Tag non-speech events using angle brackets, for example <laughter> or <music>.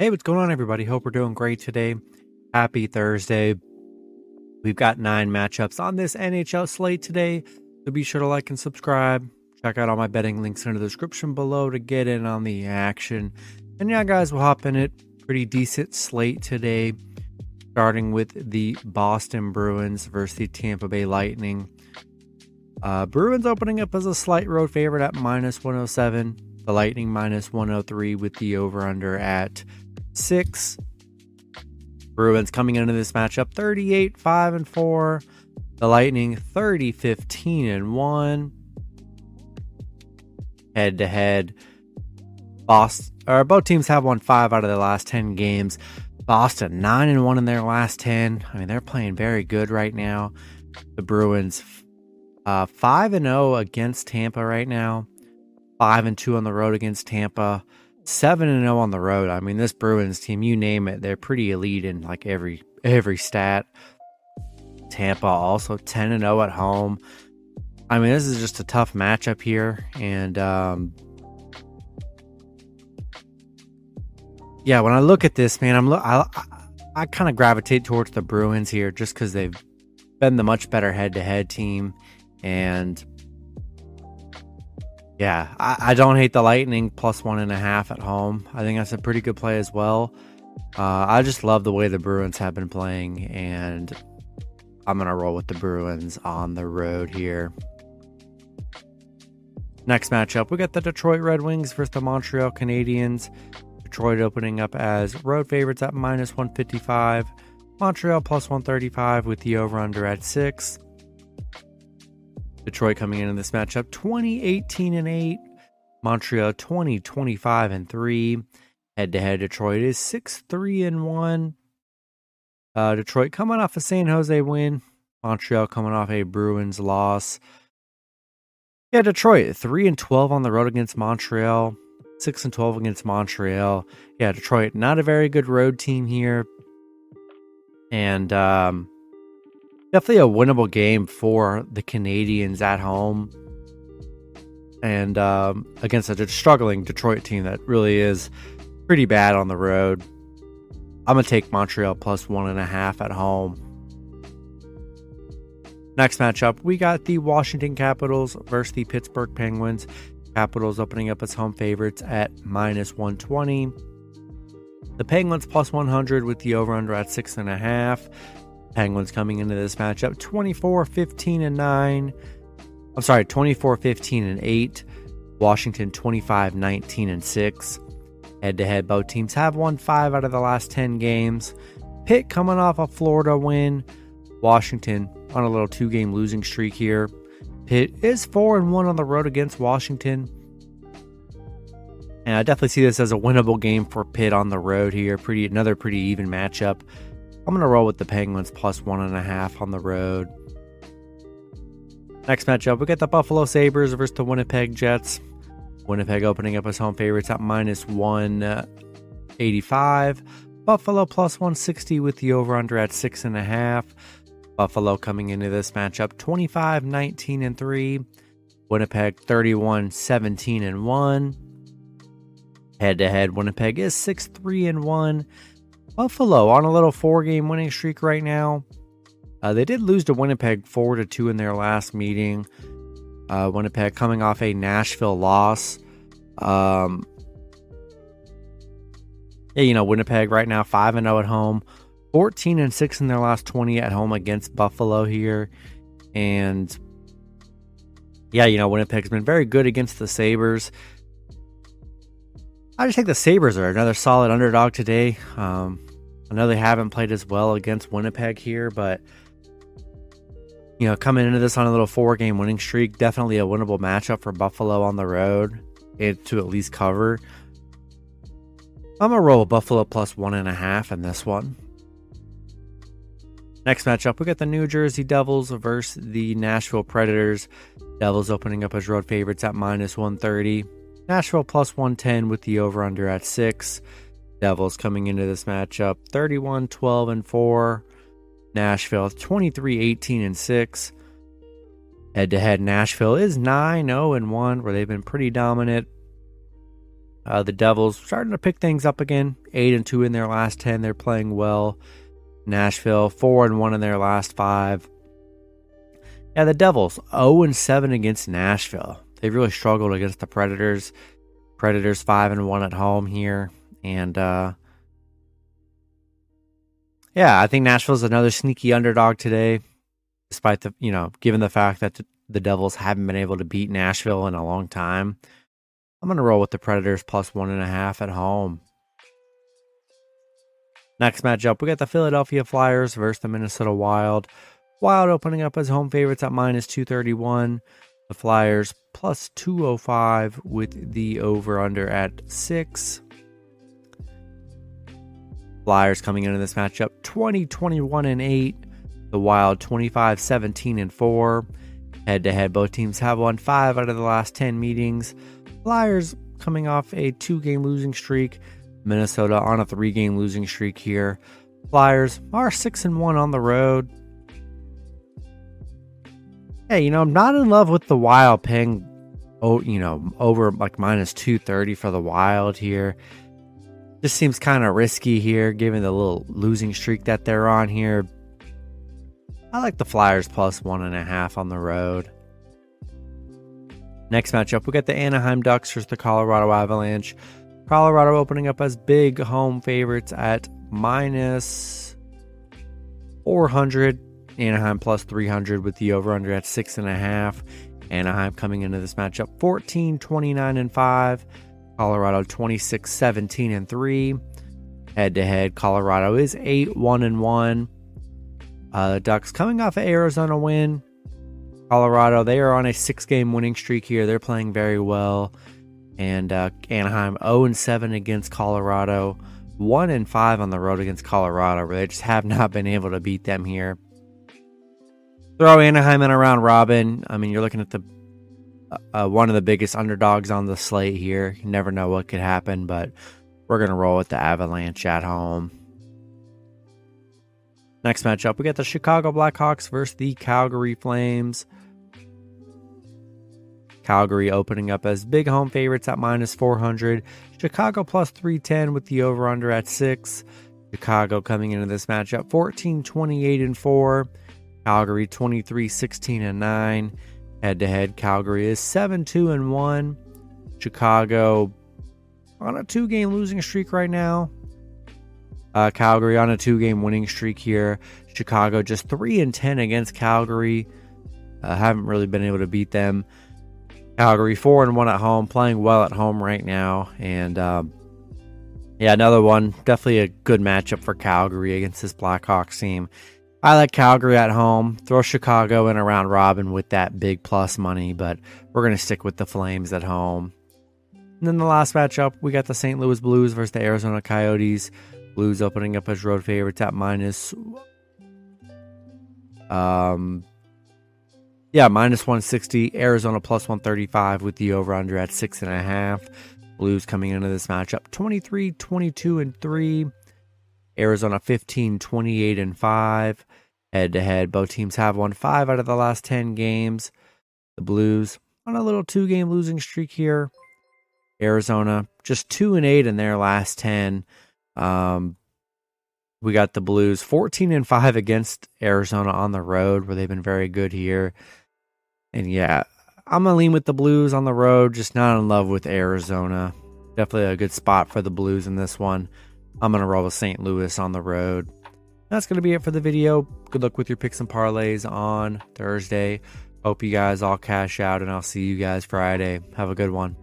Hey, what's going on, everybody? Hope we're doing great today. Happy Thursday. We've got nine matchups on this NHL slate today, so be sure to like and subscribe. Check out all my betting links in the description below to get in on the action. And yeah, guys, we'll hop in it. Pretty decent slate today, starting with the Boston Bruins versus the Tampa Bay Lightning. Uh, Bruins opening up as a slight road favorite at minus 107. The Lightning minus 103 with the over under at six. Bruins coming into this matchup 38 5 and 4. The Lightning 30 15 and 1. Head to head. Boston or both teams have won 5 out of their last 10 games. Boston 9 and 1 in their last 10. I mean, they're playing very good right now. The Bruins uh, 5 and 0 against Tampa right now. 5 and 2 on the road against Tampa seven and zero on the road. I mean, this Bruins team, you name it, they're pretty elite in like every every stat. Tampa also ten and zero at home. I mean, this is just a tough matchup here, and um, yeah, when I look at this, man, I'm look, I, I, I kind of gravitate towards the Bruins here just because they've been the much better head to head team, and yeah, I, I, don't hate the Lightning plus one and a half at home. I think that's a pretty good play as well. Uh, I just love the way the Bruins have been playing, and I'm going to roll with the Bruins on the road here. Next matchup, we got the Detroit Red Wings versus the Montreal Canadiens. Detroit opening up as road favorites at minus 155. Montreal plus 135 with the over under at 6. Detroit coming into this matchup 2018 and 8. Montreal 20 25 and 3. Head to head, Detroit is 6 3 and 1. Uh, Detroit coming off a San Jose win. Montreal coming off a Bruins loss. Yeah, Detroit 3 and 12 on the road against Montreal. 6 and 12 against Montreal. Yeah, Detroit, not a very good road team here. And um, definitely a winnable game for the Canadiens at home and um, against a struggling Detroit team that really is pretty bad on the road. I'm going to take Montreal plus one and a half at home. Next matchup, we got the Washington Capitals versus the Pittsburgh Penguins. Capitals opening up as home favorites at minus 120. The Penguins plus 100 with the over under at six and a half. Penguins coming into this matchup 24 15 and 9. I'm sorry, 24 15 and 8. Washington 25 19 and 6. Head to head, both teams have won five out of the last 10 games. Pitt coming off a Florida win. Washington on a little two game losing streak here. Pitt is 4 and 1 on the road against Washington. And I definitely see this as a winnable game for Pitt on the road here. Pretty another pretty even matchup. I'm going to roll with the Penguins plus one and a half on the road. Next matchup, we got the Buffalo Sabres versus the Winnipeg Jets. Winnipeg opening up as home favorites at minus 185. Uh, Buffalo plus 160 with the over under at 6.5. Buffalo coming into this matchup 25 19 and 3. Winnipeg 31 17 and 1. Head to head, Winnipeg is 6 3 and 1. Buffalo on a little four game winning streak right now. Uh, they did lose to Winnipeg 4 to 2 in their last meeting. Uh, Winnipeg coming off a Nashville loss. Um, yeah, you know, Winnipeg right now 5 and 0 at home, 14 and 6 in their last 20 at home against Buffalo here. And yeah, you know, Winnipeg's been very good against the Sabres. I just think the Sabres are another solid underdog today. Um, I know they haven't played as well against Winnipeg here, but you know, coming into this on a little four game winning streak, definitely a winnable matchup for Buffalo on the road and to at least cover. I'm gonna roll Buffalo plus one and a half in this one. Next matchup, we got the New Jersey Devils versus the Nashville Predators. Devils opening up as road favorites at minus 130. Nashville plus 110 with the over under at 6. Devils coming into this matchup 31 12 and 4. Nashville 23 18 and 6. Head to head, Nashville is 9 0 and 1, where they've been pretty dominant. Uh, the Devils starting to pick things up again. Eight and two in their last ten. They're playing well. Nashville four and one in their last five. Yeah, the Devils 0 and 7 against Nashville. They've really struggled against the Predators. Predators 5 and 1 at home here. And uh yeah, I think Nashville's another sneaky underdog today, despite the you know, given the fact that the Devils haven't been able to beat Nashville in a long time. I'm gonna roll with the Predators plus one and a half at home. Next matchup, we got the Philadelphia Flyers versus the Minnesota Wild. Wild opening up as home favorites at minus 231. The Flyers plus 205 with the over under at 6. Flyers coming into this matchup 20 21 and 8. The Wild 25 17 and 4. Head to head, both teams have won 5 out of the last 10 meetings. Flyers coming off a two game losing streak. Minnesota on a three game losing streak here. Flyers are 6 and 1 on the road. Hey, you know, I'm not in love with the Wild paying, oh, you know, over like minus 230 for the Wild here. Just seems kind of risky here, given the little losing streak that they're on here. I like the Flyers plus one and a half on the road. Next matchup, we got the Anaheim Ducks versus the Colorado Avalanche. Colorado opening up as big home favorites at minus 400 Anaheim plus 300 with the over under at six and a half. Anaheim coming into this matchup 14, 29 and 5. Colorado 26, 17 and 3. Head to head, Colorado is 8, 1 and 1. Uh, Ducks coming off an Arizona win. Colorado, they are on a six game winning streak here. They're playing very well. And uh, Anaheim 0 and 7 against Colorado, 1 and 5 on the road against Colorado, where they just have <laughs> not been able to beat them here throw Anaheim in a round robin. I mean, you're looking at the uh, one of the biggest underdogs on the slate here. You never know what could happen, but we're gonna roll with the Avalanche at home. Next matchup, we got the Chicago Blackhawks versus the Calgary Flames. Calgary opening up as big home favorites at minus 400. Chicago plus 310 with the over under at 6. Chicago coming into this matchup 14 28 and 4. Calgary 23 16 and 9. Head to head, Calgary is 7 2 and 1. Chicago on a two game losing streak right now. Uh, Calgary on a two game winning streak here. Chicago just 3 and 10 against Calgary. Uh, haven't really been able to beat them. Calgary 4 and 1 at home, playing well at home right now. And um, yeah, another one. Definitely a good matchup for Calgary against this Blackhawks team. I like Calgary at home. Throw Chicago in a round robin with that big plus money, but we're going to stick with the Flames at home. And then the last matchup, we got the St. Louis Blues versus the Arizona Coyotes. Blues opening up as road favorites at minus, um, yeah, minus 160. Arizona plus 135 with the over under at six and a half. Blues coming into this matchup 23, 22, and 3. Arizona 15, 28, and 5. Head to head, both teams have won five out of the last 10 games. The Blues on a little two game losing streak here. Arizona just 2 and 8 in their last 10. Um, we got the Blues 14 and 5 against Arizona on the road, where they've been very good here. And yeah, I'm going to lean with the Blues on the road, just not in love with Arizona. Definitely a good spot for the Blues in this one. I'm going to roll with St. Louis on the road. That's going to be it for the video. Good luck with your picks and parlays on Thursday. Hope you guys all cash out, and I'll see you guys Friday. Have a good one.